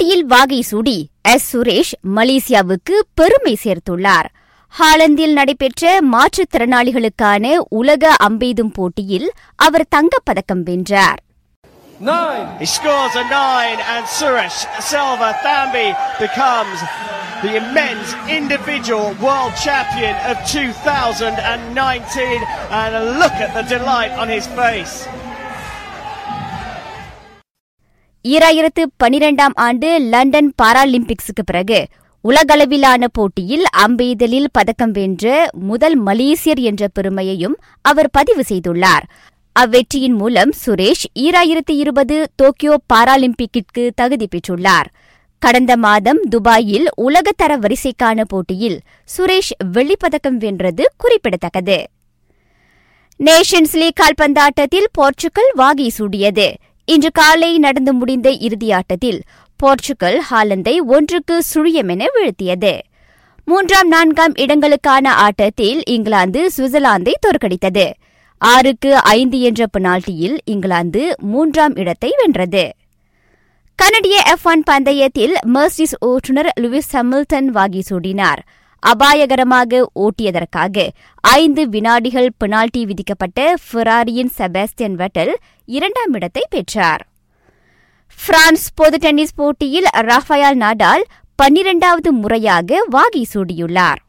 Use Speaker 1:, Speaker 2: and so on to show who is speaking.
Speaker 1: இப்போட்டியில் வாகை சூடி எஸ் சுரேஷ் மலேசியாவுக்கு பெருமை சேர்த்துள்ளார் ஹாலந்தில் நடைபெற்ற மாற்றுத்திறனாளிகளுக்கான உலக அம்பெய்தும் போட்டியில் அவர் தங்கப்பதக்கம் வென்றார்
Speaker 2: Nine.
Speaker 3: He scores a nine, and Suresh Selva Thambi becomes the immense individual world champion of 2019. And look at the delight on his face.
Speaker 1: ஈராயிரத்து பனிரெண்டாம் ஆண்டு லண்டன் பாராலிம்பிக்ஸுக்கு பிறகு உலகளவிலான போட்டியில் அம்பெய்தலில் பதக்கம் வென்ற முதல் மலேசியர் என்ற பெருமையையும் அவர் பதிவு செய்துள்ளார். அவ்வெற்றியின் மூலம் சுரேஷ் ஈராயிரத்து இருபது டோக்கியோ பாராலிம்பிக்கிற்கு தகுதி பெற்றுள்ளார். கடந்த மாதம் துபாயில் உலகத்தர வரிசைக்கான போட்டியில் சுரேஷ் வெள்ளிப்பதக்கம் வென்றது குறிப்பிடத்தக்கது. நேஷன்ஸ் லீக் கால்பந்தாட்டத்தில் போர்ச்சுகல் வாகி சூடியது. இன்று காலை நடந்து முடிந்த இறுதியாட்டத்தில் போர்ச்சுகல் ஹாலந்தை ஒன்றுக்கு சுழியமென வீழ்த்தியது. மூன்றாம் நான்காம் இடங்களுக்கான ஆட்டத்தில் இங்கிலாந்து சுவிட்சர்லாந்தை தோற்கடித்தது. ஆறுக்கு ஐந்து என்ற பெனால்டியில் இங்கிலாந்து மூன்றாம் இடத்தை வென்றது. கனடிய எஃப் ஒன் பந்தயத்தில் மெர்சிஸ் ஓட்டுநர் லூயிஸ் ஹமில்டன் வாகி சூடினார். அபாயகரமாக ஓட்டியதற்காக ஐந்து வினாடிகள் பெனால்டி விதிக்கப்பட்ட ஃபெராரியின் செபாஸ்டியன் வெட்டல் இரண்டாம் இடத்தை பெற்றார். பிரான்ஸ் பொது டென்னிஸ் போட்டியில் ரஃபயால் நாடால் பன்னிரண்டாவது முறையாக வாகி சூடியுள்ளார்.